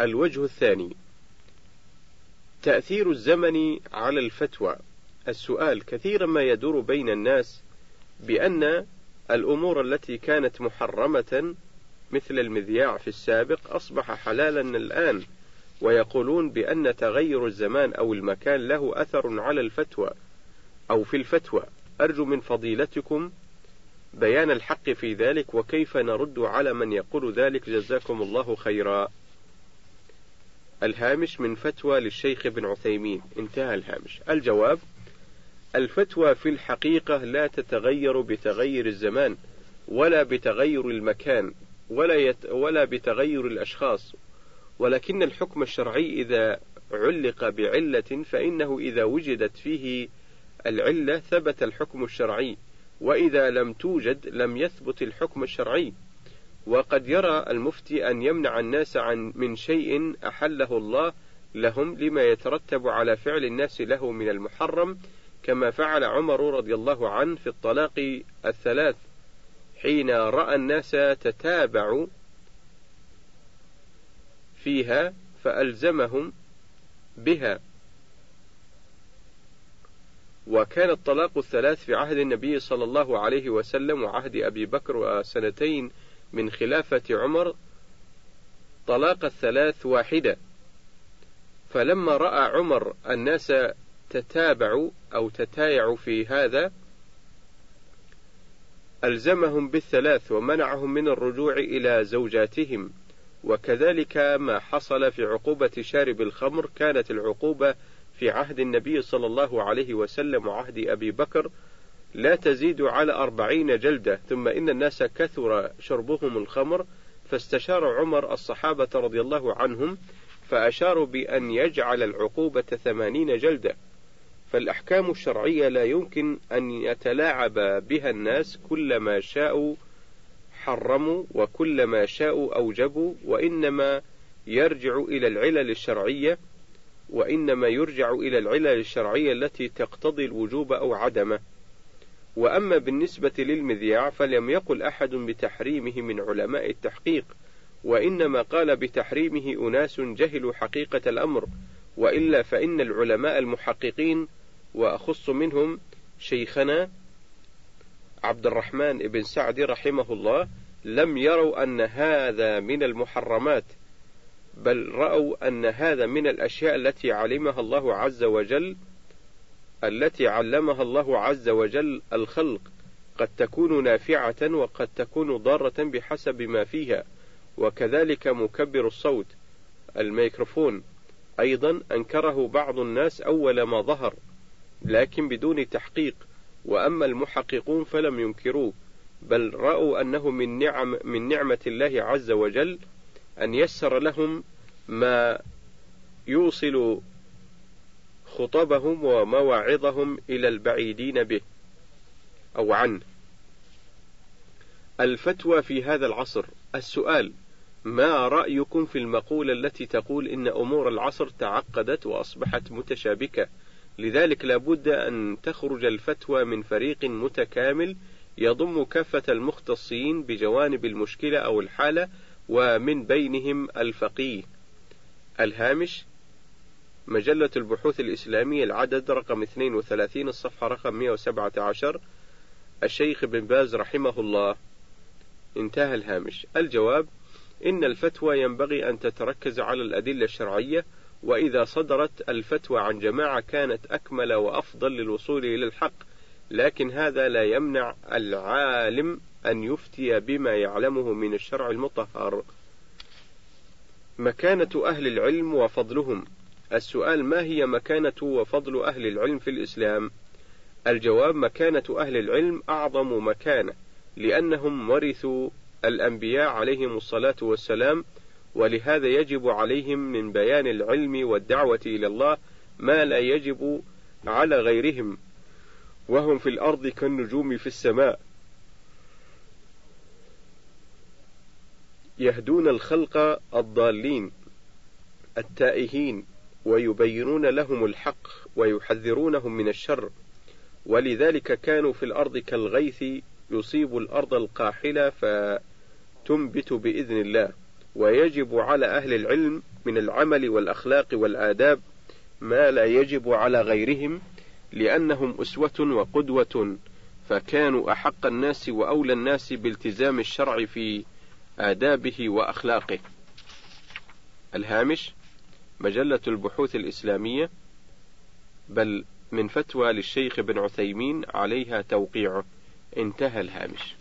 الوجه الثاني. تأثير الزمن على الفتوى. السؤال كثيرا ما يدور بين الناس بأن الأمور التي كانت محرمة مثل المذياع في السابق أصبح حلالا الآن ويقولون بأن تغير الزمان أو المكان له أثر على الفتوى أو في الفتوى. أرجو من فضيلتكم بيان الحق في ذلك وكيف نرد على من يقول ذلك. جزاكم الله خيرا. الهامش من فتوى للشيخ ابن عثيمين. انتهى الهامش. الجواب الفتوى في الحقيقة لا تتغير بتغير الزمان ولا بتغير المكان ولا يت ولا بتغير الأشخاص. ولكن الحكم الشرعي إذا علق بعلة فإنه إذا وجدت فيه العلة ثبت الحكم الشرعي وإذا لم توجد لم يثبت الحكم الشرعي. وقد يرى المفتي أن يمنع الناس عن من شيء أحله الله لهم لما يترتب على فعل الناس له من المحرم كما فعل عمر رضي الله عنه في الطلاق الثلاث حين رأى الناس تتابعوا فيها فألزمهم بها. وكان الطلاق الثلاث في عهد النبي صلى الله عليه وسلم وعهد أبي بكر وسنتين من خلافة عمر طلاق الثلاث واحدة. فلما رأى عمر الناس تتابعوا أو تتايعوا في هذا ألزمهم بالثلاث ومنعهم من الرجوع إلى زوجاتهم. وكذلك ما حصل في عقوبة شارب الخمر كانت العقوبة في عهد النبي صلى الله عليه وسلم وعهد أبي بكر لا تزيد على أربعين جلدة ثم إن الناس كثر شربهم الخمر فاستشار عمر الصحابة رضي الله عنهم فأشاروا بأن يجعل العقوبة ثمانين جلدة. فالأحكام الشرعية لا يمكن أن يتلاعب بها الناس كلما شاءوا حرموا وكلما شاءوا أوجبوا وإنما يرجع إلى العلل الشرعية وإنما يرجع إلى العلل الشرعية التي تقتضي الوجوب أو عدمه. وأما بالنسبة للمذياع فلم يقل أحد بتحريمه من علماء التحقيق وإنما قال بتحريمه أناس جهلوا حقيقة الأمر وإلا فإن العلماء المحققين وأخص منهم شيخنا عبد الرحمن بن سعدي رحمه الله لم يروا أن هذا من المحرمات بل رأوا أن هذا من الأشياء التي علمها الله عز وجل التي علمها الله عز وجل الخلق قد تكون نافعة وقد تكون ضارة بحسب ما فيها وكذلك مكبر الصوت الميكروفون. أيضا أنكره بعض الناس أول ما ظهر لكن بدون تحقيق. وأما المحققون فلم ينكروه بل رأوا أنه من نعم من نعمة الله عز وجل أن يسر لهم ما يوصل خطبهم ومواعظهم إلى البعيدين به أو عنه. الفتوى في هذا العصر السؤال ما رأيكم في المقولة التي تقول إن أمور العصر تعقدت وأصبحت متشابكة لذلك لابد أن تخرج الفتوى من فريق متكامل يضم كافة المختصين بجوانب المشكلة أو الحالة ومن بينهم الفقيه. الهامش مجلة البحوث الإسلامية العدد رقم 32 الصفحة رقم 117 الشيخ بن باز رحمه الله. انتهى الهامش. الجواب إن الفتوى ينبغي أن تتركز على الأدلة الشرعية وإذا صدرت الفتوى عن جماعة كانت أكمل وأفضل للوصول إلى الحق لكن هذا لا يمنع العالم أن يفتي بما يعلمه من الشرع المطهر. مكانة أهل العلم وفضلهم. السؤال ما هي مكانة وفضل أهل العلم في الإسلام؟ الجواب مكانة أهل العلم أعظم مكانة لأنهم ورثوا الأنبياء عليهم الصلاة والسلام ولهذا يجب عليهم من بيان العلم والدعوة إلى الله ما لا يجب على غيرهم وهم في الأرض كالنجوم في السماء يهدون الخلق الضالين التائهين ويبينون لهم الحق ويحذرونهم من الشر ولذلك كانوا في الأرض كالغيث يصيب الأرض القاحلة فتنبت بإذن الله ويجب على أهل العلم من العمل والأخلاق والآداب ما لا يجب على غيرهم لأنهم أسوة وقدوة فكانوا أحق الناس وأولى الناس بالتزام الشرع في آدابه وأخلاقه. الهامش مجلة البحوث الإسلامية بل من فتوى للشيخ ابن عثيمين عليها توقيعه انتهى الهامش.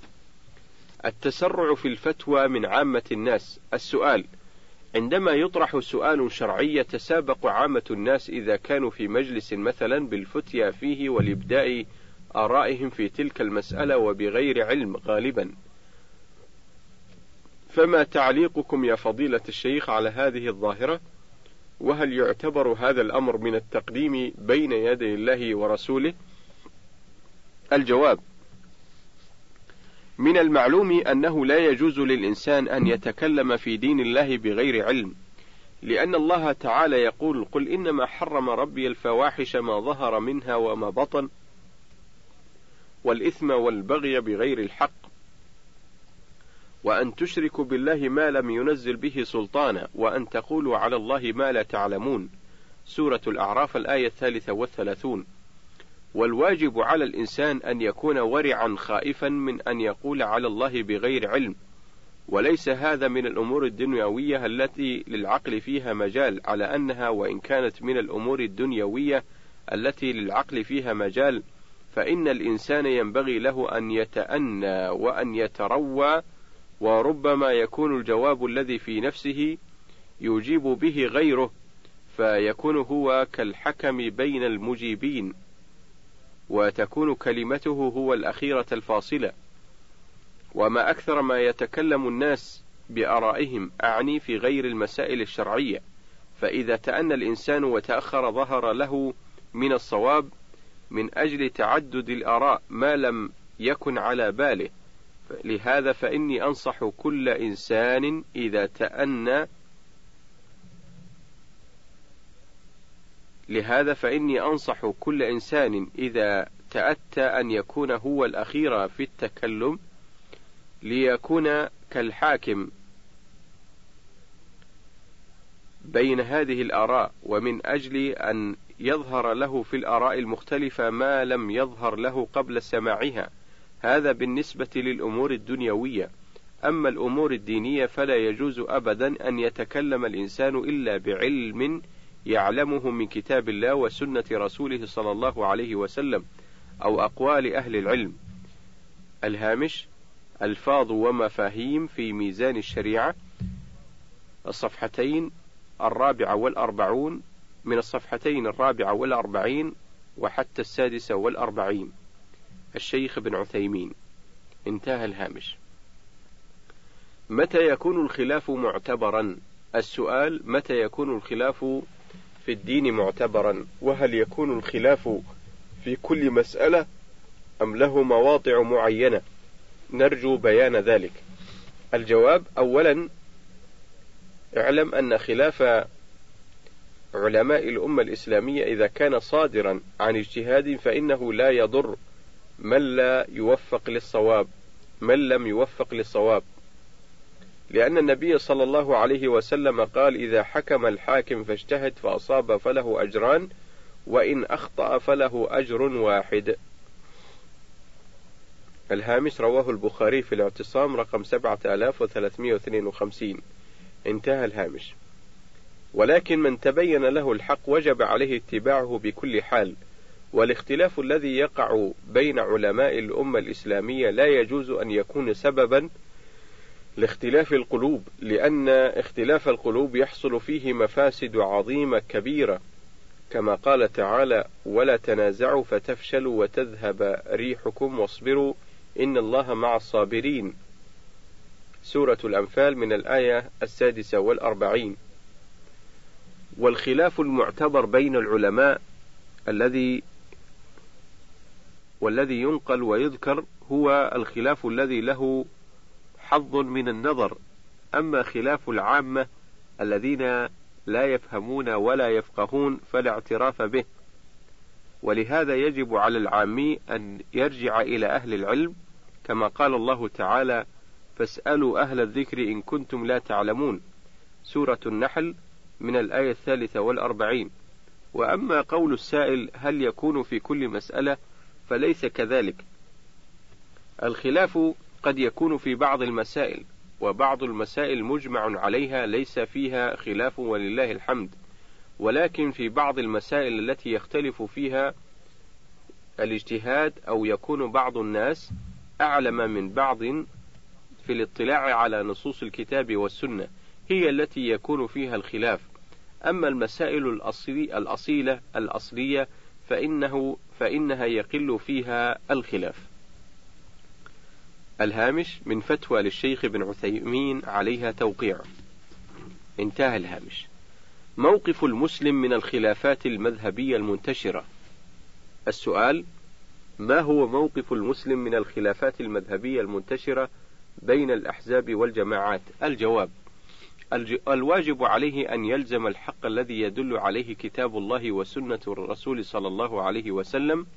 التسرع في الفتوى من عامة الناس السؤال عندما يطرح سؤال شرعي يتسابق عامة الناس إذا كانوا في مجلس مثلا بالفتيا فيه والإبداء آرائهم في تلك المسألة وبغير علم غالبا. فما تعليقكم يا فضيلة الشيخ على هذه الظاهرة؟ وهل يعتبر هذا الأمر من التقديم بين يدي الله ورسوله؟ الجواب: من المعلوم أنه لا يجوز للإنسان أن يتكلم في دين الله بغير علم، لأن الله تعالى يقول: قل إنما حرم ربي الفواحش ما ظهر منها وما بطن، والإثم والبغي بغير الحق، وأن تشركوا بالله ما لم ينزل به سلطانا، وأن تقولوا على الله ما لا تعلمون. سورة الأعراف الآية الثالثة والثلاثون. والواجب على الإنسان أن يكون ورعا خائفا من أن يقول على الله بغير علم، وليس هذا من الأمور الدنيوية التي للعقل فيها مجال على أنها وإن كانت من الأمور الدنيوية التي للعقل فيها مجال فإن الإنسان ينبغي له أن يتأنى وأن يتروى وربما يكون الجواب الذي في نفسه يجيب به غيره فيكون هو كالحكم بين المجيبين وتكون كلمته هو الأخيرة الفاصلة. وما أكثر ما يتكلم الناس بآرائهم أعني في غير المسائل الشرعية فإذا تأنى الإنسان وتأخر ظهر له من الصواب من أجل تعدد الآراء ما لم يكن على باله. لهذا فإني أنصح كل إنسان إذا تأنى. لهذا فإني أنصح كل إنسان إذا تأتى أن يكون هو الأخير في التكلم ليكون كالحاكم بين هذه الآراء ومن أجل أن يظهر له في الآراء المختلفة ما لم يظهر له قبل سماعها. هذا بالنسبة للأمور الدنيوية. أما الأمور الدينية فلا يجوز أبدا أن يتكلم الإنسان إلا بعلم يعلمه من كتاب الله وسنة رسوله صلى الله عليه وسلم أو أقوال أهل العلم. الهامش ألفاظ ومفاهيم في ميزان الشريعة. الصفحتين الرابعة والأربعون من الصفحتين الرابعة والأربعين وحتى السادسة والأربعين. الشيخ بن عثيمين. انتهى الهامش. متى يكون الخلاف معتبرا؟ السؤال متى يكون الخلاف في الدين معتبرا؟ وهل يكون الخلاف في كل مسألة أم له مواضع معينة؟ نرجو بيان ذلك. الجواب أولا اعلم أن خلاف علماء الأمة الإسلامية إذا كان صادرا عن اجتهاد فإنه لا يضر من لا يوفق للصواب من لم يوفق للصواب. لأن النبي صلى الله عليه وسلم قال إذا حكم الحاكم فاجتهد فأصاب فله أجران وإن أخطأ فله أجر واحد. الهامش رواه البخاري في الاعتصام رقم 7352 انتهى الهامش. ولكن من تبين له الحق وجب عليه اتباعه بكل حال. والاختلاف الذي يقع بين علماء الأمة الإسلامية لا يجوز أن يكون سببا لاختلاف القلوب لأن اختلاف القلوب يحصل فيه مفاسد عظيمة كبيرة. كما قال تعالى ولا تنازعوا فتفشلوا وتذهب ريحكم واصبروا إن الله مع الصابرين. سورة الأنفال من الآية السادسة والأربعين. والخلاف المعتبر بين العلماء الذي والذي ينقل ويذكر هو الخلاف الذي له حظ من النظر. أما خلاف العامة الذين لا يفهمون ولا يفقهون فلا اعتراف به. ولهذا يجب على العامي أن يرجع إلى أهل العلم كما قال الله تعالى فاسألوا أهل الذكر إن كنتم لا تعلمون سورة النحل من الآية الثالثة والأربعين. وأما قول السائل هل يكون في كل مسألة فليس كذلك. الخلاف قد يكون في بعض المسائل وبعض المسائل مجمع عليها ليس فيها خلاف ولله الحمد. ولكن في بعض المسائل التي يختلف فيها الاجتهاد أو يكون بعض الناس أعلم من بعض في الاطلاع على نصوص الكتاب والسنة هي التي يكون فيها الخلاف. أما المسائل الأصلي الأصيلة الأصلية فإنه فإنها يقل فيها الخلاف. الهامش من فتوى للشيخ بن عثيمين عليها توقيع. انتهى الهامش. موقف المسلم من الخلافات المذهبية المنتشرة. السؤال: ما هو موقف المسلم من الخلافات المذهبية المنتشرة بين الأحزاب والجماعات؟ الجواب: الواجب عليه أن يلزم الحق الذي يدل عليه كتاب الله وسنة الرسول صلى الله عليه وسلم،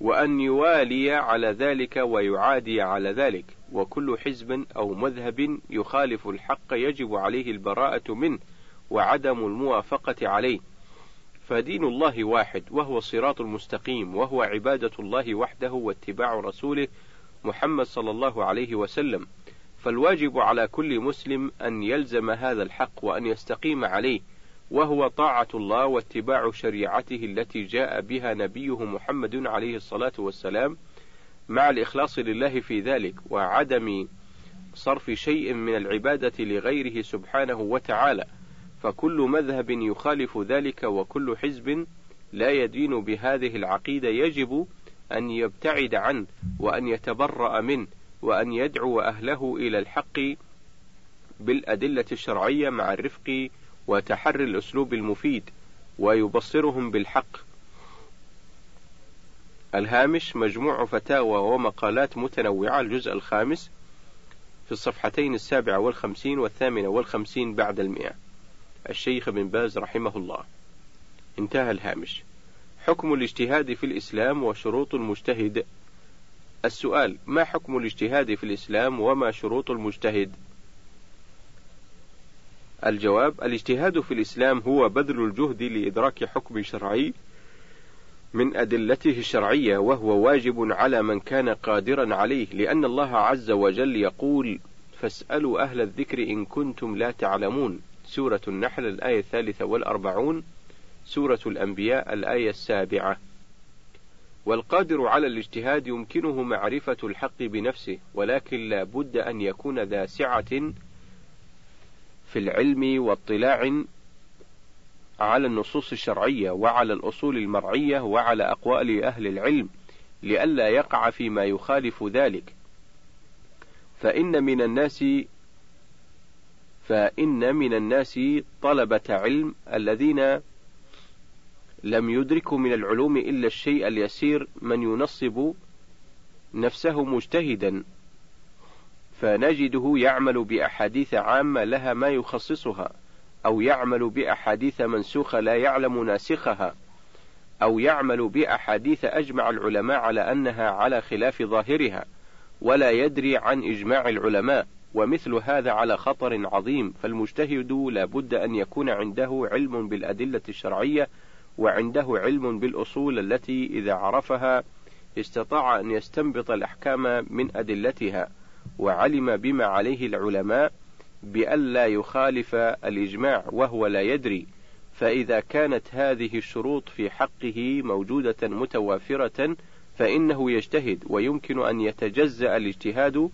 وأن يوالي على ذلك ويعادي على ذلك، وكل حزب أو مذهب يخالف الحق يجب عليه البراءة منه وعدم الموافقة عليه. فدين الله واحد وهو الصراط المستقيم وهو عبادة الله وحده واتباع رسوله محمد صلى الله عليه وسلم. فالواجب على كل مسلم أن يلزم هذا الحق وأن يستقيم عليه وهو طاعة الله واتباع شريعته التي جاء بها نبيه محمد عليه الصلاة والسلام مع الإخلاص لله في ذلك وعدم صرف شيء من العبادة لغيره سبحانه وتعالى. فكل مذهب يخالف ذلك وكل حزب لا يدين بهذه العقيدة يجب أن يبتعد عنه وأن يتبرأ منه. وأن يدعو أهله إلى الحق بالأدلة الشرعية مع الرفق وتحري الأسلوب المفيد ويبصرهم بالحق. الهامش مجموع فتاوى ومقالات متنوعة الجزء الخامس في الصفحتين السابعة والخمسين والثامنة والخمسين بعد المئة. الشيخ بن باز رحمه الله. انتهى الهامش. حكم الاجتهاد في الإسلام وشروط المجتهد السؤال ما حكم الاجتهاد في الإسلام وما شروط المجتهد؟ الجواب الاجتهاد في الإسلام هو بذل الجهد لإدراك حكم شرعي من أدلته الشرعية وهو واجب على من كان قادرا عليه لأن الله عز وجل يقول فاسألوا أهل الذكر إن كنتم لا تعلمون سورة النحل الآية الثالثة والأربعون سورة الأنبياء الآية السابعة والقادر على الاجتهاد يمكنه معرفة الحق بنفسه ولكن لا بد أن يكون ذا سعة في العلم واطلاع على النصوص الشرعية وعلى الأصول المرعية وعلى أقوال أهل العلم لئلا يقع فيما يخالف ذلك. فإن من الناس فإن من الناس طلبة علم الذين لم يدرك من العلوم إلا الشيء اليسير من ينصب نفسه مجتهدا. فنجده يعمل بأحاديث عامة لها ما يخصصها أو يعمل بأحاديث منسوخة لا يعلم ناسخها أو يعمل بأحاديث أجمع العلماء على أنها على خلاف ظاهرها ولا يدري عن إجماع العلماء. ومثل هذا على خطر عظيم فالمجتهد لا بد أن يكون عنده علم بالأدلة الشرعية وعنده علم بالأصول التي إذا عرفها استطاع أن يستنبط الأحكام من أدلتها وعلم بما عليه العلماء بألا يخالف الإجماع وهو لا يدري. فإذا كانت هذه الشروط في حقه موجودة متوافرة فإنه يجتهد ويمكن أن يتجزأ الاجتهاد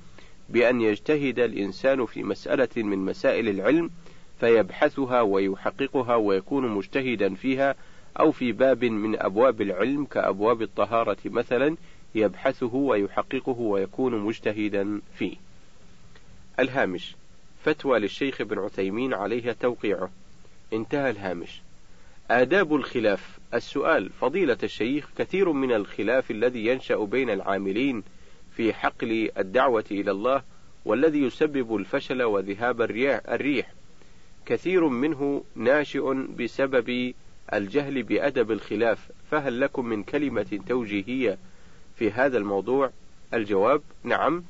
بأن يجتهد الإنسان في مسألة من مسائل العلم فيبحثها ويحققها ويكون مجتهدا فيها أو في باب من أبواب العلم كأبواب الطهارة مثلا يبحثه ويحققه ويكون مجتهدا فيه. الهامش فتوى للشيخ ابن عثيمين عليها توقيعه. انتهى الهامش. آداب الخلاف السؤال فضيلة الشيخ كثير من الخلاف الذي ينشأ بين العاملين في حقل الدعوة إلى الله والذي يسبب الفشل وذهاب الريح كثير منه ناشئ بسبب الجهل بأدب الخلاف فهل لكم من كلمة توجيهية في هذا الموضوع؟ الجواب نعم.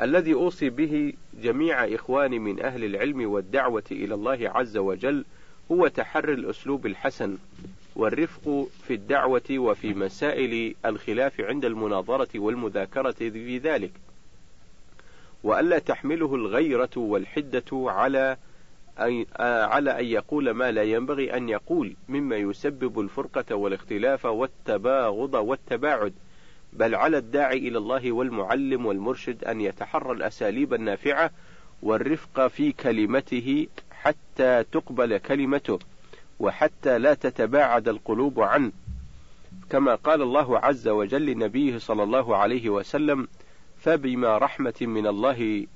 الذي أوصي به جميع إخواني من أهل العلم والدعوة إلى الله عز وجل هو تحري الأسلوب الحسن والرفق في الدعوة وفي مسائل الخلاف عند المناظرة والمذاكرة في ذلك. وألا تحمله الغيرة والحدة على أي على أن يقول ما لا ينبغي أن يقول مما يسبب الفرقة والاختلاف والتباغض والتباعد. بل على الداعي إلى الله والمعلم والمرشد أن يتحرى الأساليب النافعة والرفق في كلمته حتى تقبل كلمته وحتى لا تتباعد القلوب عنه. كما قال الله عز وجل لنبيه صلى الله عليه وسلم فبما رحمة من الله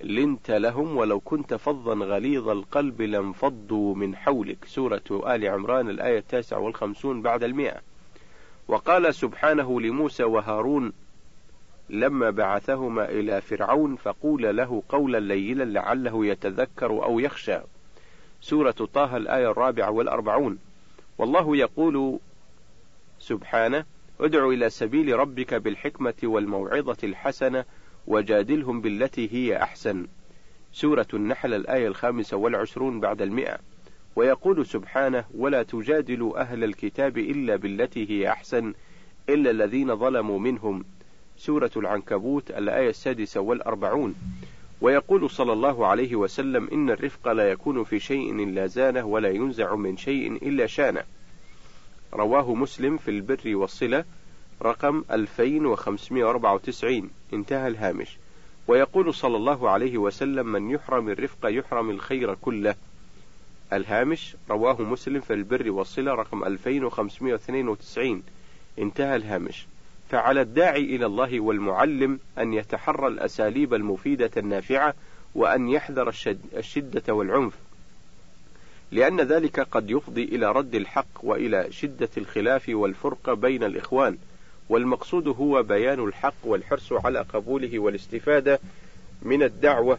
لنت لهم ولو كنت فظا غليظ القلب لانفضوا من حولك. سورة آل عمران الآية التاسعة والخمسون بعد المئة. وقال سبحانه لموسى وهارون لما بعثهما إلى فرعون فقول له قولا ليلا لعله يتذكر أو يخشى. سورة طه الآية الرابعة والأربعون. والله يقول سبحانه ادع إلى سبيل ربك بالحكمة والموعظة الحسنة وجادلهم بالتي هي أحسن. سورة النحل الآية الخامسة والعشرون بعد المئة. ويقول سبحانه ولا تجادلوا أهل الكتاب إلا بالتي هي أحسن إلا الذين ظلموا منهم. سورة العنكبوت الآية السادسة والأربعون. ويقول صلى الله عليه وسلم إن الرفق لا يكون في شيء إلا زانه ولا ينزع من شيء إلا شانه. رواه مسلم في البر والصلة. رقم 2594 انتهى الهامش. ويقول صلى الله عليه وسلم من يحرم الرفق يحرم الخير كله. الهامش رواه مسلم في البر والصلة رقم 2592 انتهى الهامش. فعلى الداعي إلى الله والمعلم أن يتحرى الأساليب المفيدة النافعة وأن يحذر الشدة والعنف. لأن ذلك قد يفضي إلى رد الحق وإلى شدة الخلاف والفرقة بين الإخوان. والمقصود هو بيان الحق والحرص على قبوله والاستفادة من الدعوة.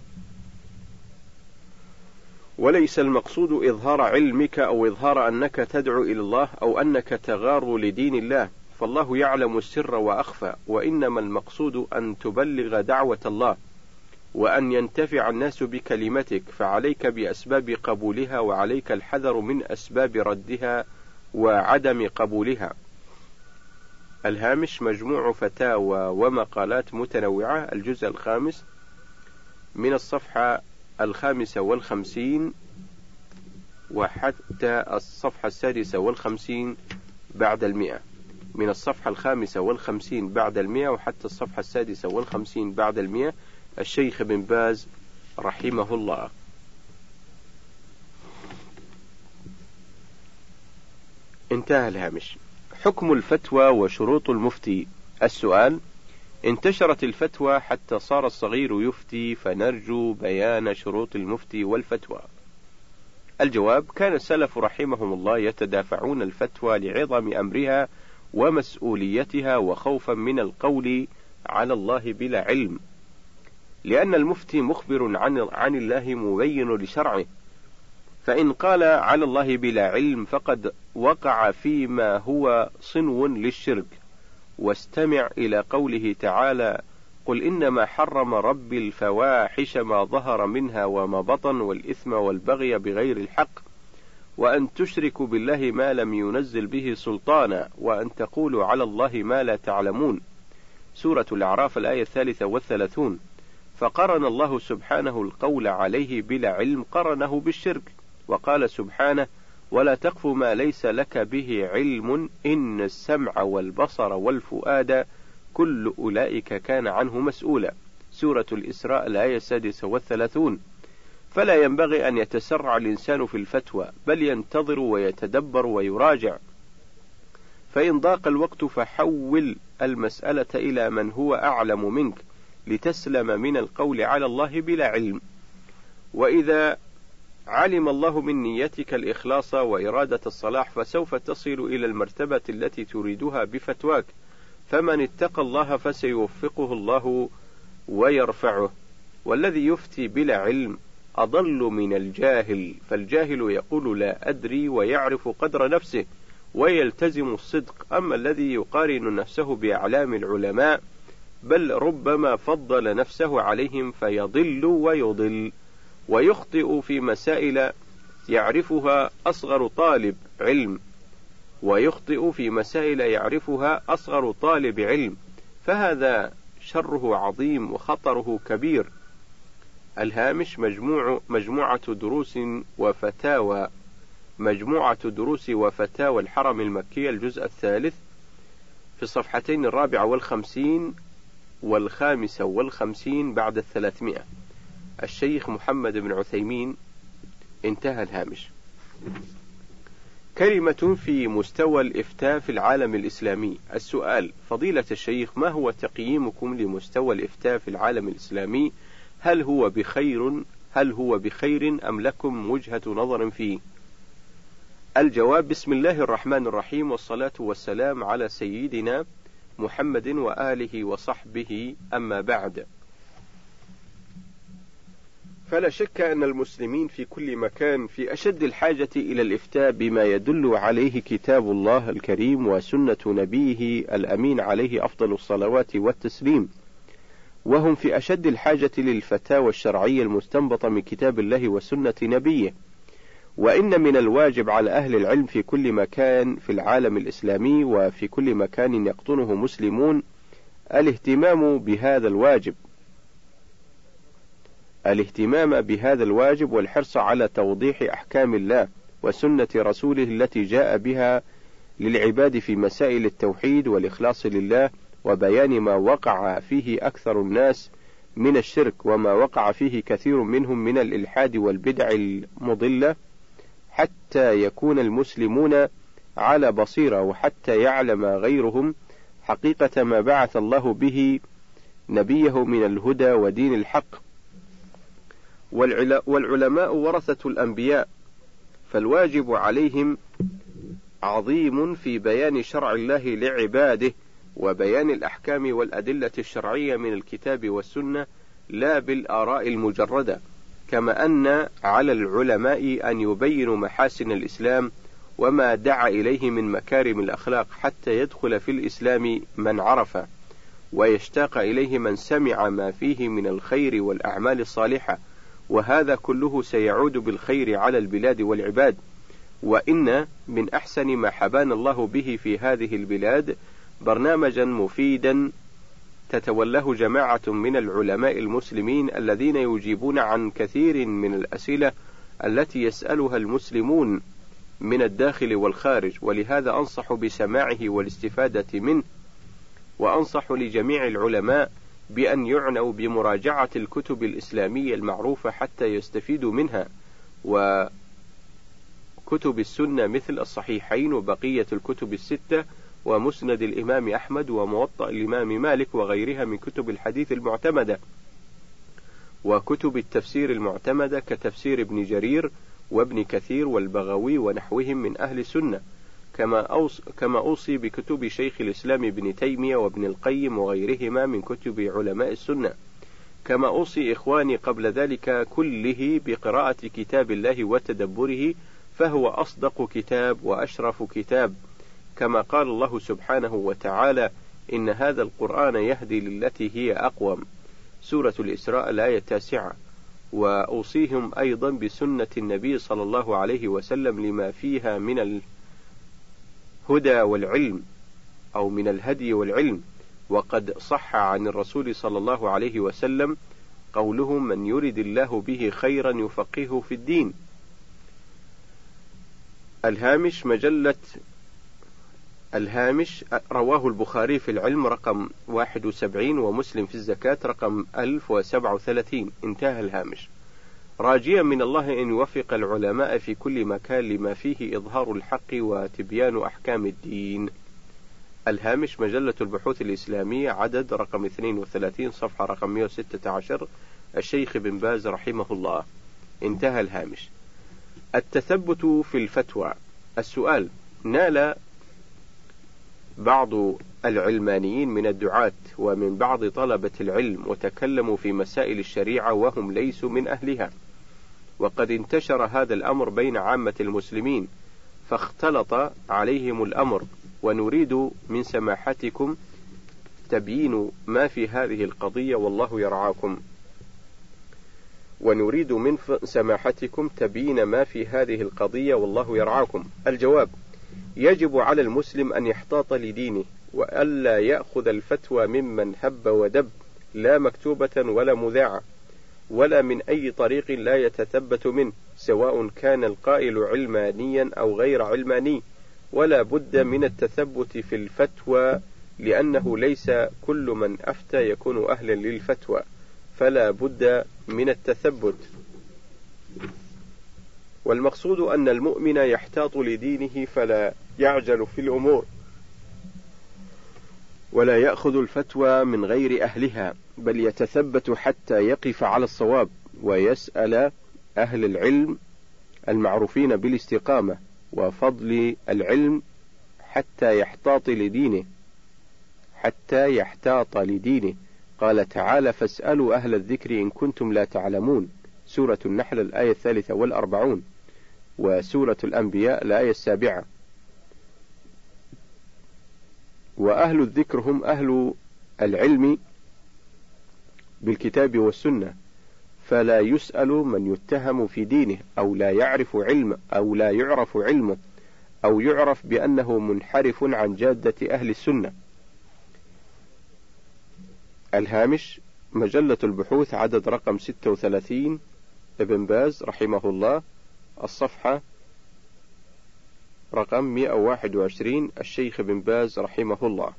وليس المقصود إظهار علمك أو إظهار أنك تدعو إلى الله أو أنك تغار لدين الله. فالله يعلم السر وأخفى وإنما المقصود أن تبلغ دعوة الله وأن ينتفع الناس بكلمتك فعليك بأسباب قبولها وعليك الحذر من أسباب ردها وعدم قبولها. الهامش مجموع فتاوى ومقالات متنوعة الجزء الخامس من الصفحة الخامسة والخمسين وحتى الصفحة السادسة والخمسين بعد المئة. من الصفحة الخامسة والخمسين بعد المئة وحتى الصفحة السادسة والخمسين بعد المئة الشيخ بن باز رحمه الله. انتهى الهامش. حكم الفتوى وشروط المفتي. السؤال انتشرت الفتوى حتى صار الصغير يفتي فنرجو بيان شروط المفتي والفتوى. الجواب كان السلف رحمهم الله يتدافعون الفتوى لعظم أمرها ومسؤوليتها وخوفا من القول على الله بلا علم لأن المفتي مخبر عن, الله مبين لشرعه. فإن قال على الله بلا علم فقد وقع فيما هو صنو للشرك. واستمع إلى قوله تعالى قل إنما حرم ربي الفواحش ما ظهر منها وما بطن والإثم والبغي بغير الحق وأن تشركوا بالله ما لم ينزل به سلطانا وأن تقولوا على الله ما لا تعلمون. سورة الأعراف الآية الثالثة والثلاثون. فقرن الله سبحانه القول عليه بلا علم قرنه بالشرك. وقال سبحانه ولا تقف ما ليس لك به علم إن السمع والبصر والفؤاد كل أولئك كان عنه مسؤولا. سورة الإسراء الآية السادسة والثلاثون. فلا ينبغي أن يتسرع الإنسان في الفتوى بل ينتظر ويتدبر ويراجع. فإن ضاق الوقت فحول المسألة إلى من هو أعلم منك لتسلم من القول على الله بلا علم. وإذا علم الله من نيتك الإخلاص وإرادة الصلاح فسوف تصل إلى المرتبة التي تريدها بفتواك. فمن اتقى الله فسيوفقه الله ويرفعه. والذي يفتي بلا علم أضل من الجاهل فالجاهل يقول لا أدري ويعرف قدر نفسه ويلتزم الصدق. أما الذي يقارن نفسه بأعلام العلماء بل ربما فضل نفسه عليهم فيضل ويضل. ويخطئ في مسائل يعرفها أصغر طالب علم ويخطئ في مسائل يعرفها أصغر طالب علم. فهذا شره عظيم وخطره كبير. الهامش مجموع مجموعة دروس وفتاوى. مجموعة دروس وفتاوى الحرم المكي الجزء الثالث في الصفحتين الرابعة والخمسين والخامسة والخمسين بعد الثلاثمائة. الشيخ محمد بن عثيمين انتهى الهامش. كلمة في مستوى الإفتاء في العالم الإسلامي. السؤال فضيلة الشيخ ما هو تقييمكم لمستوى الإفتاء في العالم الإسلامي؟ هل هو بخير هل هو بخير أم لكم وجهة نظر فيه؟ الجواب بسم الله الرحمن الرحيم والصلاة والسلام على سيدنا محمد وآله وصحبه أما بعد. فلا شك أن المسلمين في كل مكان في أشد الحاجة إلى الإفتاء بما يدل عليه كتاب الله الكريم وسنة نبيه الأمين عليه أفضل الصلوات والتسليم. وهم في أشد الحاجة للفتاوى الشرعية المستنبطة من كتاب الله وسنة نبيه. وإن من الواجب على أهل العلم في كل مكان في العالم الإسلامي وفي كل مكان يقطنه مسلمون الاهتمام بهذا الواجب. الاهتمام بهذا الواجب والحرص على توضيح أحكام الله وسنة رسوله التي جاء بها للعباد في مسائل التوحيد والإخلاص لله وبيان ما وقع فيه أكثر الناس من الشرك وما وقع فيه كثير منهم من الإلحاد والبدع المضلة حتى يكون المسلمون على بصيرة وحتى يعلم غيرهم حقيقة ما بعث الله به نبيه من الهدى ودين الحق والعلماء ورثة الأنبياء فالواجب عليهم عظيم في بيان شرع الله لعباده وبيان الأحكام والأدلة الشرعية من الكتاب والسنة لا بالآراء المجردة كما أن على العلماء أن يبينوا محاسن الإسلام وما دعا إليه من مكارم الأخلاق حتى يدخل في الإسلام من عرف ويشتاق إليه من سمع ما فيه من الخير والأعمال الصالحة وهذا كله سيعود بالخير على البلاد والعباد. وإن من أحسن ما حبانا الله به في هذه البلاد برنامجا مفيدا تتولاه جماعة من العلماء المسلمين الذين يجيبون عن كثير من الأسئلة التي يسألها المسلمون من الداخل والخارج. ولهذا أنصح بسماعه والاستفادة منه. وأنصح لجميع العلماء بأن يعنوا بمراجعة الكتب الإسلامية المعروفة حتى يستفيدوا منها وكتب السنة مثل الصحيحين وبقية الكتب الستة ومسند الإمام أحمد وموطأ الإمام مالك وغيرها من كتب الحديث المعتمدة وكتب التفسير المعتمدة كتفسير ابن جرير وابن كثير والبغوي ونحوهم من أهل السنة. كما أوصي, كما أوصي بكتب شيخ الإسلام ابن تيمية وابن القيم وغيرهما من كتب علماء السنة. كما أوصي إخواني قبل ذلك كله بقراءة كتاب الله وتدبره فهو أصدق كتاب وأشرف كتاب. كما قال الله سبحانه وتعالى إن هذا القرآن يهدي للتي هي أقوم. سورة الإسراء الآية التاسعة. وأوصيهم أيضا بسنة النبي صلى الله عليه وسلم لما فيها من الهدى والعلم أو من الهدي والعلم. وقد صح عن الرسول صلى الله عليه وسلم قوله من يرد الله به خيرا يفقهه في الدين. الهامش مجلة الهامش رواه البخاري في العلم رقم 71 ومسلم في الزكاة رقم 1037 انتهى الهامش. راجيا من الله أن يوفق العلماء في كل مكان لما فيه إظهار الحق وتبيان أحكام الدين. الهامش مجلة البحوث الإسلامية عدد رقم 32 صفحة رقم 116 الشيخ بن باز رحمه الله. انتهى الهامش. التثبت في الفتوى. السؤال نال بعض العلمانيين من الدعاة ومن بعض طلبة العلم وتكلموا في مسائل الشريعة وهم ليسوا من أهلها. وقد انتشر هذا الأمر بين عامة المسلمين فاختلط عليهم الأمر ونريد من سماحتكم تبيين ما في هذه القضية والله يرعاكم. ونريد من سماحتكم تبيين ما في هذه القضية والله يرعاكم. الجواب يجب على المسلم أن يحتاط لدينه وألا يأخذ الفتوى ممن هب ودب لا مكتوبة ولا مذاعة. ولا من أي طريق لا يتثبت منه سواء كان القائل علمانيا أو غير علماني. ولا بد من التثبت في الفتوى لأنه ليس كل من أفتى يكون أهلا للفتوى. فلا بد من التثبت. والمقصود أن المؤمن يحتاط لدينه فلا يعجل في الأمور ولا يأخذ الفتوى من غير أهلها. بل يتثبت حتى يقف على الصواب ويسأل أهل العلم المعروفين بالاستقامة وفضل العلم حتى يحتاط لدينه حتى يحتاط لدينه. قال تعالى فاسألوا أهل الذكر إن كنتم لا تعلمون. سورة النحل الآية الثالثة والأربعون. وسورة الأنبياء الآية السابعة. وأهل الذكر هم أهل العلم بالكتاب والسنة فلا يسأل من يتهم في دينه أو لا يعرف علم أو لا يعرف علمه أو يعرف بأنه منحرف عن جادة أهل السنة. الهامش مجلة البحوث عدد رقم 36 ابن باز رحمه الله الصفحة رقم 121 الشيخ ابن باز رحمه الله.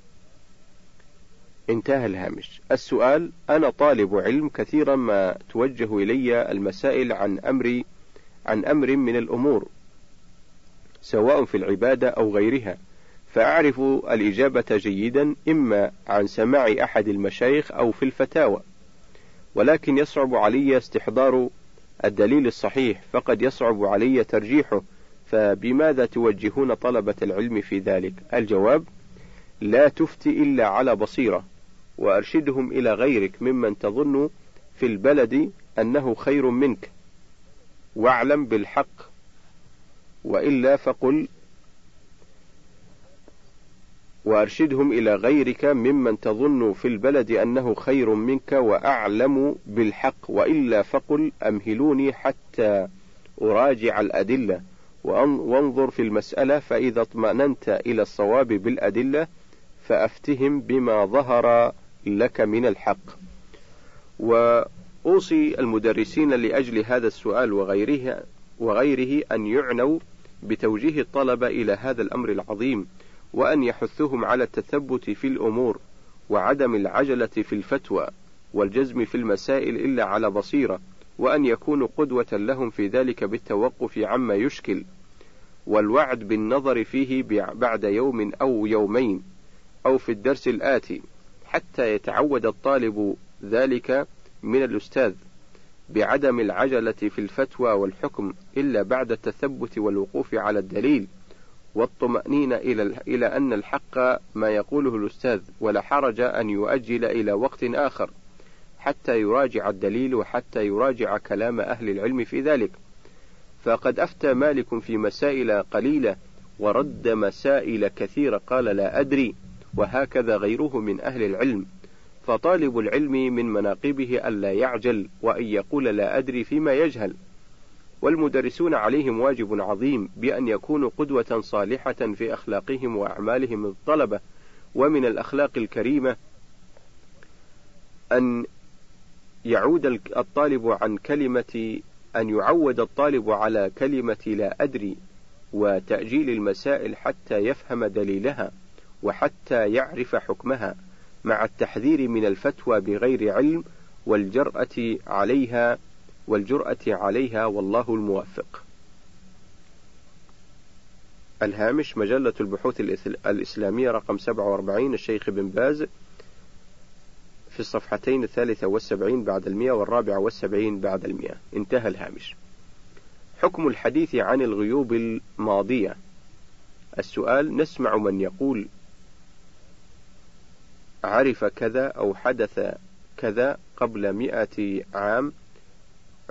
انتهى الهامش. السؤال أنا طالب علم كثيرا ما توجه إلي المسائل عن أمر عن أمر من الأمور سواء في العبادة أو غيرها فأعرف الإجابة جيدا إما عن سماع أحد المشايخ أو في الفتاوى. ولكن يصعب علي استحضار الدليل الصحيح فقد يصعب علي ترجيحه فبماذا توجهون طلبة العلم في ذلك؟ الجواب لا تفتي إلا على بصيرة. وأرشدهم إلى غيرك ممن تظن في البلد أنه خير منك. واعلم بالحق وإلا فقل وأرشدهم إلى غيرك ممن تظن في البلد أنه خير منك وأعلم بالحق وإلا فقل أمهلوني حتى أراجع الأدلة. وانظر في المسألة فإذا اطمأننت إلى الصواب بالأدلة فأفتهم بما ظهر لك من الحق. وأوصي المدرسين لأجل هذا السؤال وغيره وغيره أن يعنوا بتوجيه الطلبة إلى هذا الأمر العظيم وأن يحثهم على التثبت في الأمور وعدم العجلة في الفتوى والجزم في المسائل إلا على بصيرة وأن يكونوا قدوة لهم في ذلك بالتوقف عما يشكل والوعد بالنظر فيه بعد يوم أو يومين أو في الدرس الآتي. حتى يتعود الطالب ذلك من الأستاذ بعدم العجلة في الفتوى والحكم إلا بعد التثبت والوقوف على الدليل والطمأنينة إلى إلى أن الحق ما يقوله الأستاذ ولا حرج أن يؤجل إلى وقت آخر حتى يراجع الدليل وحتى يراجع كلام أهل العلم في ذلك. فقد أفتى مالك في مسائل قليلة ورد مسائل كثيرة قال لا أدري. وهكذا غيره من أهل العلم. فطالب العلم من مناقبه ألا يعجل وأن يقول لا أدري فيما يجهل. والمدرسون عليهم واجب عظيم بأن يكونوا قدوة صالحة في أخلاقهم وأعمالهم الطلبة. ومن الأخلاق الكريمة أن يعود الطالب عن كلمة أن يعود الطالب على كلمة لا أدري وتأجيل المسائل حتى يفهم دليلها. وحتى يعرف حكمها مع التحذير من الفتوى بغير علم والجرأة عليها والجرأة عليها والله الموفق. الهامش مجلة البحوث الإسلامية رقم 47 الشيخ بن باز في الصفحتين الثالثة والسبعين بعد المئة والرابعة والسبعين بعد المئة. انتهى الهامش. حكم الحديث عن الغيوب الماضية. السؤال نسمع من يقول عرف كذا أو حدث كذا قبل مئة عام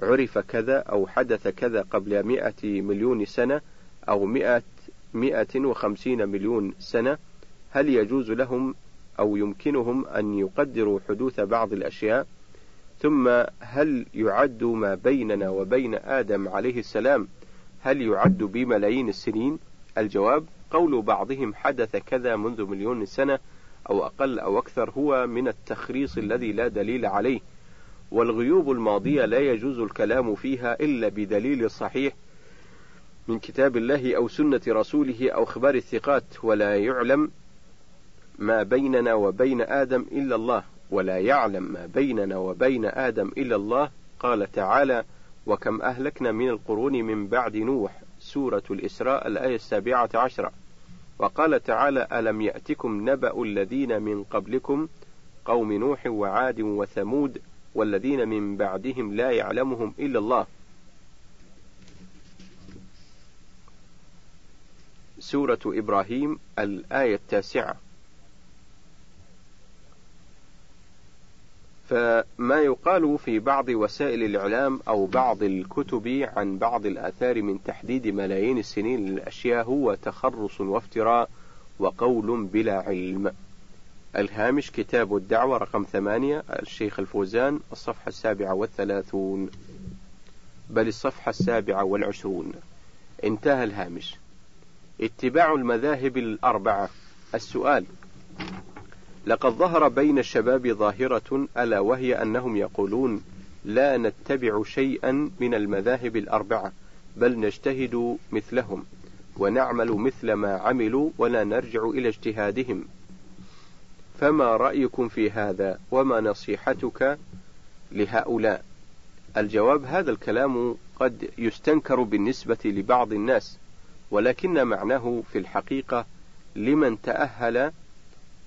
عرف كذا أو حدث كذا قبل مئة مليون سنة أو مئة مئة وخمسين مليون سنة هل يجوز لهم أو يمكنهم أن يقدروا حدوث بعض الأشياء؟ ثم هل يعد ما بيننا وبين آدم عليه السلام هل يعد بملايين السنين؟ الجواب قول بعضهم حدث كذا منذ مليون سنة أو أقل أو أكثر هو من التخريص الذي لا دليل عليه والغيوب الماضية لا يجوز الكلام فيها إلا بدليل صحيح من كتاب الله أو سنة رسوله أو خبار الثقات ولا يعلم ما بيننا وبين آدم إلا الله ولا يعلم ما بيننا وبين آدم إلا الله. قال تعالى وكم أهلكنا من القرون من بعد نوح. سورة الإسراء الآية السابعة عشرة. وقال تعالى ألم يأتكم نبأ الذين من قبلكم قوم نوح وعاد وثمود والذين من بعدهم لا يعلمهم إلا الله. سورة إبراهيم الآية التاسعة. فما يقال في بعض وسائل الإعلام أو بعض الكتب عن بعض الآثار من تحديد ملايين السنين للأشياء هو تخرص وافتراء وقول بلا علم. الهامش كتاب الدعوة رقم ثمانية الشيخ الفوزان الصفحة السابعة والثلاثون. بل الصفحة السابعة والعشرون. انتهى الهامش. اتباع المذاهب الأربعة. السؤال لقد ظهر بين الشباب ظاهرة ألا وهي أنهم يقولون لا نتبع شيئا من المذاهب الأربعة بل نجتهد مثلهم ونعمل مثل ما عملوا ولا نرجع إلى اجتهادهم. فما رأيكم في هذا؟ وما نصيحتك لهؤلاء؟ الجواب هذا الكلام قد يستنكر بالنسبة لبعض الناس ولكن معناه في الحقيقة لمن تأهل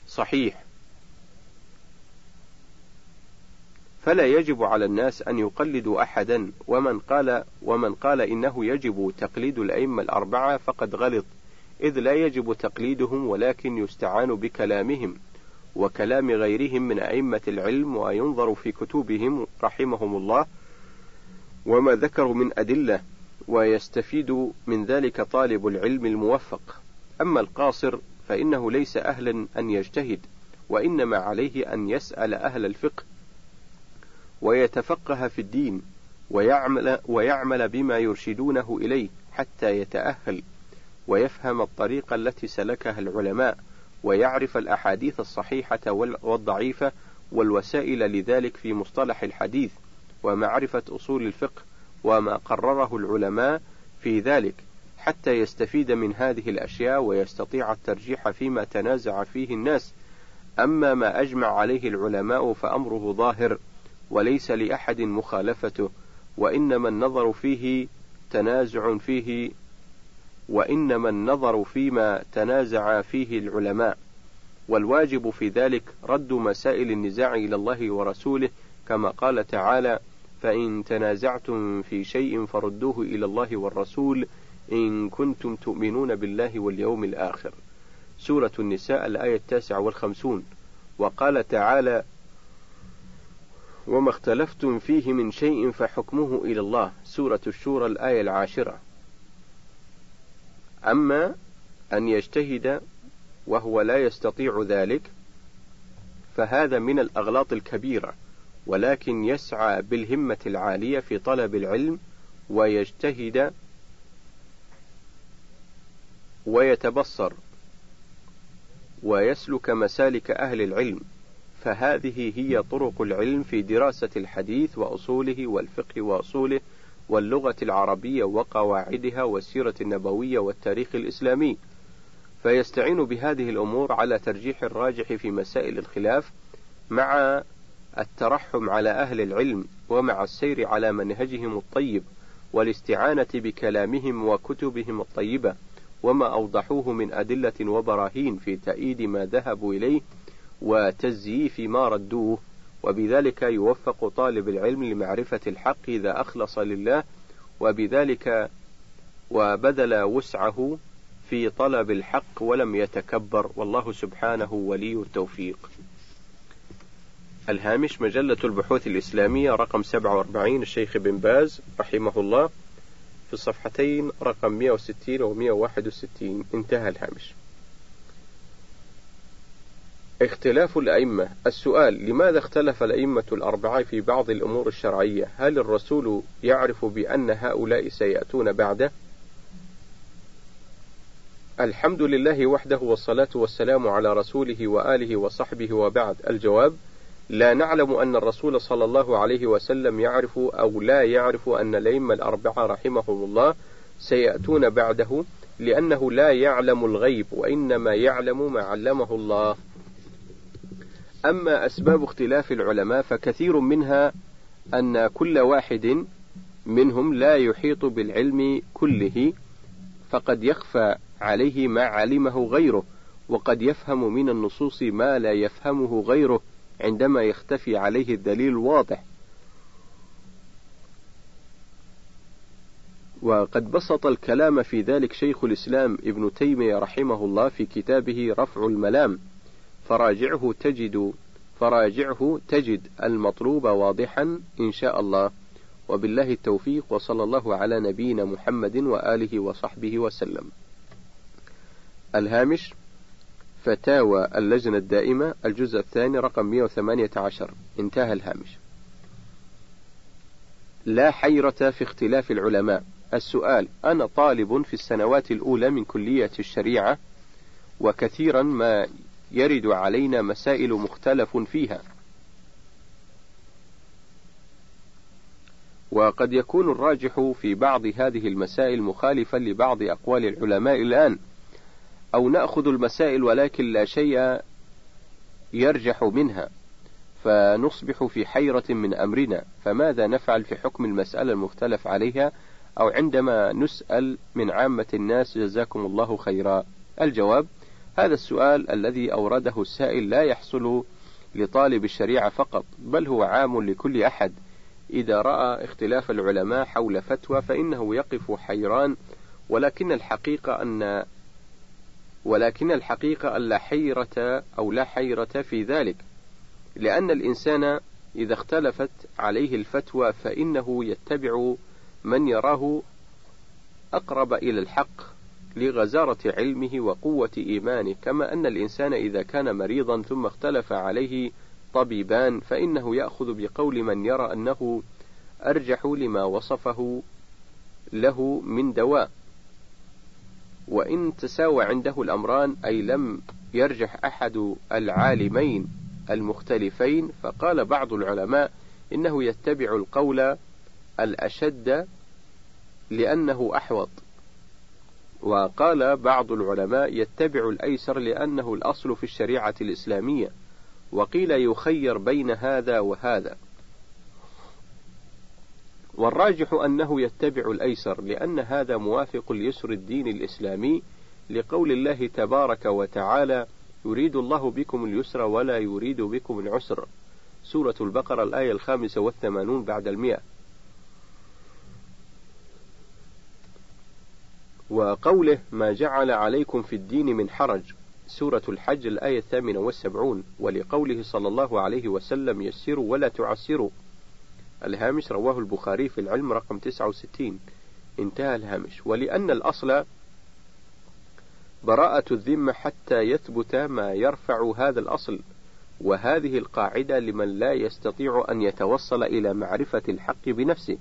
صحيح. فلا يجب على الناس أن يقلدوا أحدا ومن قال ومن قال إنه يجب تقليد الأئمة الأربعة فقد غلط إذ لا يجب تقليدهم ولكن يستعان بكلامهم وكلام غيرهم من أئمة العلم وينظر في كتبهم رحمهم الله وما ذكروا من أدلة ويستفيد من ذلك طالب العلم الموفق. أما القاصر فإنه ليس أهلا أن يجتهد وإنما عليه أن يسأل أهل الفقه ويتفقه في الدين ويعمل, ويعمل بما يرشدونه إليه حتى يتأهل ويفهم الطريقة التي سلكها العلماء ويعرف الأحاديث الصحيحة والضعيفة والوسائل لذلك في مصطلح الحديث ومعرفة أصول الفقه وما قرره العلماء في ذلك حتى يستفيد من هذه الأشياء ويستطيع الترجيح فيما تنازع فيه الناس. أما ما أجمع عليه العلماء فأمره ظاهر. وليس لأحد مخالفته وإنما النظر فيه تنازع فيه وإنما النظر فيما تنازع فيه العلماء. والواجب في ذلك رد مسائل النزاع إلى الله ورسوله كما قال تعالى فإن تنازعتم في شيء فردوه إلى الله والرسول إن كنتم تؤمنون بالله واليوم الآخر. سورة النساء الآية التاسعة والخمسون. وقال تعالى وما اختلفتم فيه من شيء فحكمه إلى الله. سورة الشورى الآية العاشرة. أما أن يجتهد وهو لا يستطيع ذلك فهذا من الأغلاط الكبيرة ولكن يسعى بالهمة العالية في طلب العلم ويجتهد ويتبصر ويسلك مسالك أهل العلم. فهذه هي طرق العلم في دراسة الحديث وأصوله والفقه وأصوله واللغة العربية وقواعدها والسيرة النبوية والتاريخ الإسلامي. فيستعين بهذه الأمور على ترجيح الراجح في مسائل الخلاف مع الترحم على أهل العلم ومع السير على منهجهم الطيب والاستعانة بكلامهم وكتبهم الطيبة وما أوضحوه من أدلة وبراهين في تأييد ما ذهبوا إليه وتزييف ما ردوه وبذلك يوفق طالب العلم لمعرفة الحق إذا أخلص لله وبذلك وبذل وسعه في طلب الحق ولم يتكبر والله سبحانه ولي التوفيق. الهامش مجلة البحوث الإسلامية رقم 47 الشيخ بن باز رحمه الله في الصفحتين رقم 160 و 161 انتهى الهامش. اختلاف الأئمة. السؤال لماذا اختلف الأئمة الأربعة في بعض الأمور الشرعية؟ هل الرسول يعرف بأن هؤلاء سيأتون بعده؟ الحمد لله وحده والصلاة والسلام على رسوله وآله وصحبه وبعد. الجواب لا نعلم أن الرسول صلى الله عليه وسلم يعرف أو لا يعرف أن الأئمة الأربعة رحمهم الله سيأتون بعده لأنه لا يعلم الغيب وإنما يعلم ما علمه الله. أما أسباب اختلاف العلماء فكثير منها أن كل واحد منهم لا يحيط بالعلم كله فقد يخفى عليه ما علمه غيره وقد يفهم من النصوص ما لا يفهمه غيره عندما يختفي عليه الدليل الواضح وقد بسط الكلام في ذلك شيخ الإسلام ابن تيمية رحمه الله في كتابه رفع الملام. فراجعه تجد فراجعه تجد المطلوب واضحا إن شاء الله. وبالله التوفيق وصلى الله على نبينا محمد وآله وصحبه وسلم. الهامش فتاوى اللجنة الدائمة الجزء الثاني رقم 118 انتهى الهامش. لا حيرة في اختلاف العلماء. السؤال أنا طالب في السنوات الأولى من كلية الشريعة وكثيرا ما يرد علينا مسائل مختلف فيها. وقد يكون الراجح في بعض هذه المسائل مخالفا لبعض أقوال العلماء الآن أو نأخذ المسائل ولكن لا شيء يرجح منها فنصبح في حيرة من أمرنا. فماذا نفعل في حكم المسألة المختلف عليها؟ أو عندما نسأل من عامة الناس جزاكم الله خيرا. الجواب هذا السؤال الذي أورده السائل لا يحصل لطالب الشريعة فقط بل هو عام لكل أحد. إذا رأى اختلاف العلماء حول فتوى فإنه يقف حيران ولكن الحقيقة أن ولكن الحقيقة أن لا حيرة أو لا حيرة في ذلك لأن الإنسان إذا اختلفت عليه الفتوى فإنه يتبع من يراه أقرب إلى الحق. لغزارة علمه وقوة إيمانه كما أن الإنسان إذا كان مريضا ثم اختلف عليه طبيبان فإنه يأخذ بقول من يرى أنه أرجح لما وصفه له من دواء. وإن تساوى عنده الأمران أي لم يرجح أحد العالمين المختلفين فقال بعض العلماء إنه يتبع القول الأشد لأنه أحوط. وقال بعض العلماء يتبع الأيسر لأنه الأصل في الشريعة الإسلامية وقيل يخير بين هذا وهذا. والراجح أنه يتبع الأيسر لأن هذا موافق ليسر الدين الإسلامي لقول الله تبارك وتعالى يريد الله بكم اليسر ولا يريد بكم العسر سورة البقرة الآية الخامسة والثمانون بعد المئة. وقوله ما جعل عليكم في الدين من حرج سورة الحج الآية الثامنة والسبعون ولقوله صلى الله عليه وسلم يسروا ولا تعسروا. الهامش رواه البخاري في العلم رقم 69 انتهى الهامش. ولأن الأصل براءة الذمة حتى يثبت ما يرفع هذا الأصل وهذه القاعدة لمن لا يستطيع أن يتوصل إلى معرفة الحق بنفسه.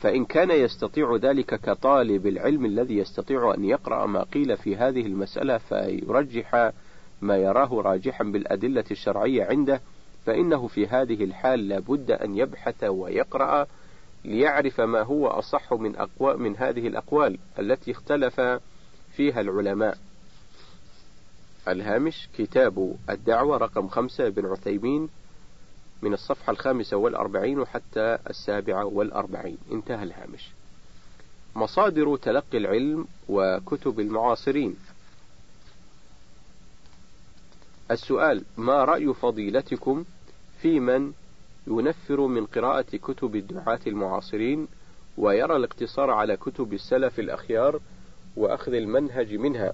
فإن كان يستطيع ذلك كطالب العلم الذي يستطيع أن يقرأ ما قيل في هذه المسألة فيرجح ما يراه راجحا بالأدلة الشرعية عنده فإنه في هذه الحال لابد أن يبحث ويقرأ ليعرف ما هو أصح من أقوى من هذه الأقوال التي اختلف فيها العلماء. الهامش كتاب الدعوة رقم خمسة بن عثيمين من الصفحة الخامسة والأربعين حتى السابعة والأربعين. انتهى الهامش. مصادر تلقي العلم وكتب المعاصرين. السؤال ما رأي فضيلتكم في من ينفر من قراءة كتب الدعاة المعاصرين ويرى الاقتصار على كتب السلف الأخيار وأخذ المنهج منها؟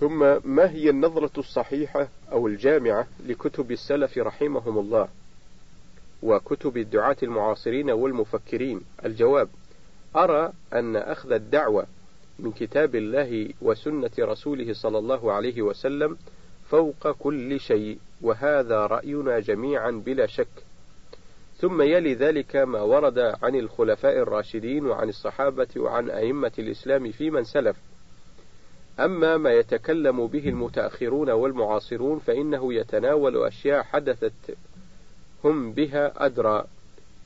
ثم ما هي النظرة الصحيحة أو الجامعة لكتب السلف رحمهم الله وكتب الدعاة المعاصرين والمفكرين؟ الجواب أرى أن أخذ الدعوة من كتاب الله وسنة رسوله صلى الله عليه وسلم فوق كل شيء وهذا رأينا جميعا بلا شك. ثم يلي ذلك ما ورد عن الخلفاء الراشدين وعن الصحابة وعن أئمة الإسلام في من سلف. أما ما يتكلم به المتأخرون والمعاصرون فإنه يتناول أشياء حدثت هم بها أدرى.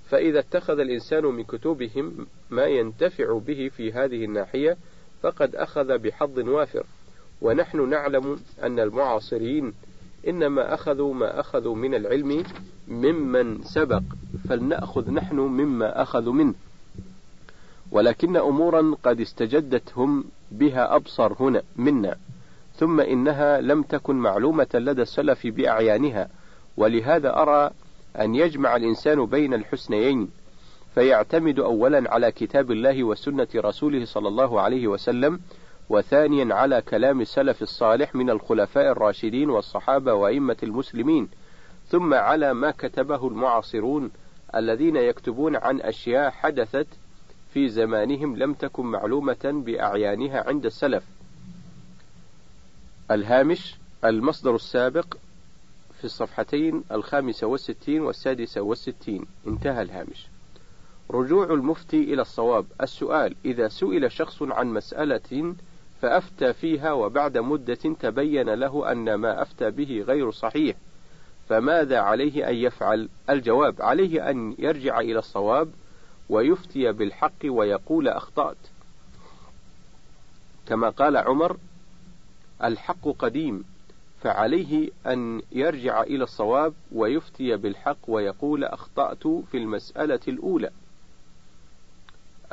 فإذا اتخذ الإنسان من كتبهم ما ينتفع به في هذه الناحية فقد أخذ بحظ وافر. ونحن نعلم أن المعاصرين إنما أخذوا ما أخذوا من العلم ممن سبق فلنأخذ نحن مما أخذوا منه. ولكن أمورا قد استجدت هم بها أبصر هنا منا ثم إنها لم تكن معلومة لدى السلف بأعيانها ولهذا أرى أن يجمع الإنسان بين الحسنيين فيعتمد أولا على كتاب الله وسنة رسوله صلى الله عليه وسلم وثانيا على كلام السلف الصالح من الخلفاء الراشدين والصحابة وأئمة المسلمين ثم على ما كتبه المعاصرون الذين يكتبون عن أشياء حدثت في زمانهم لم تكن معلومة بأعيانها عند السلف. الهامش المصدر السابق في الصفحتين الخامسة والستين والسادسة والستين انتهى الهامش. رجوع المفتي إلى الصواب السؤال إذا سئل شخص عن مسألة فأفتى فيها وبعد مدة تبين له أن ما أفتى به غير صحيح فماذا عليه أن يفعل؟ الجواب عليه أن يرجع إلى الصواب ويفتي بالحق ويقول أخطأت. كما قال عمر الحق قديم فعليه أن يرجع إلى الصواب ويفتي بالحق ويقول أخطأت في المسألة الأولى.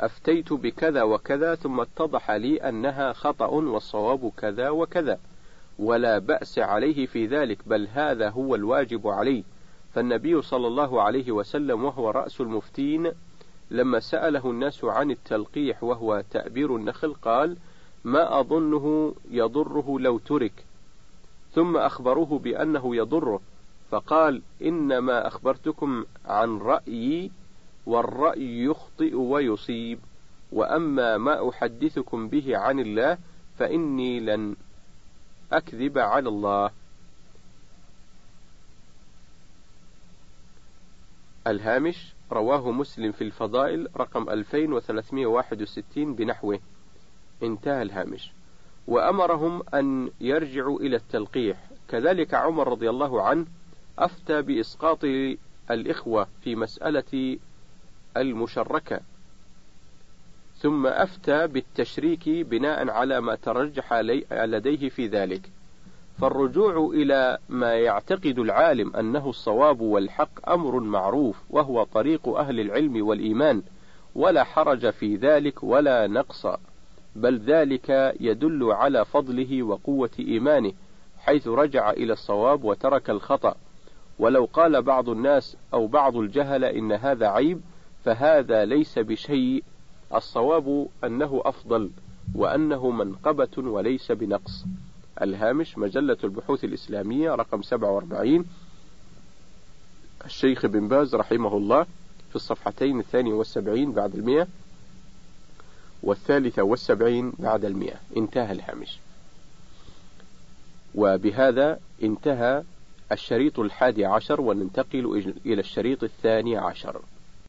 أفتيت بكذا وكذا ثم اتضح لي أنها خطأ والصواب كذا وكذا ولا بأس عليه في ذلك بل هذا هو الواجب عليه. فالنبي صلى الله عليه وسلم وهو رأس المفتين لما سأله الناس عن التلقيح وهو تأبير النخل قال ما أظنه يضره لو ترك. ثم أخبروه بأنه يضره فقال إنما أخبرتكم عن رأيي والرأي يخطئ ويصيب وأما ما أحدثكم به عن الله فإني لن أكذب على الله. الهامش رواه مسلم في الفضائل رقم 2361 بنحوه. انتهى الهامش. وأمرهم أن يرجعوا إلى التلقيح. كذلك عمر رضي الله عنه أفتى بإسقاط الإخوة في مسألة المشركة. ثم أفتى بالتشريك بناء على ما ترجح لديه في ذلك. فالرجوع إلى ما يعتقد العالم أنه الصواب والحق أمر معروف وهو طريق أهل العلم والإيمان ولا حرج في ذلك ولا نقص بل ذلك يدل على فضله وقوة إيمانه حيث رجع إلى الصواب وترك الخطأ. ولو قال بعض الناس أو بعض الجهل إن هذا عيب فهذا ليس بشيء الصواب أنه أفضل وأنه منقبة وليس بنقص. الهامش مجلة البحوث الإسلامية رقم 47 الشيخ بن باز رحمه الله في الصفحتين الثانية والسبعين بعد المئة والثالثة والسبعين بعد المئة. انتهى الهامش. وبهذا انتهى الشريط الحادي عشر وننتقل إلى الشريط الثاني عشر.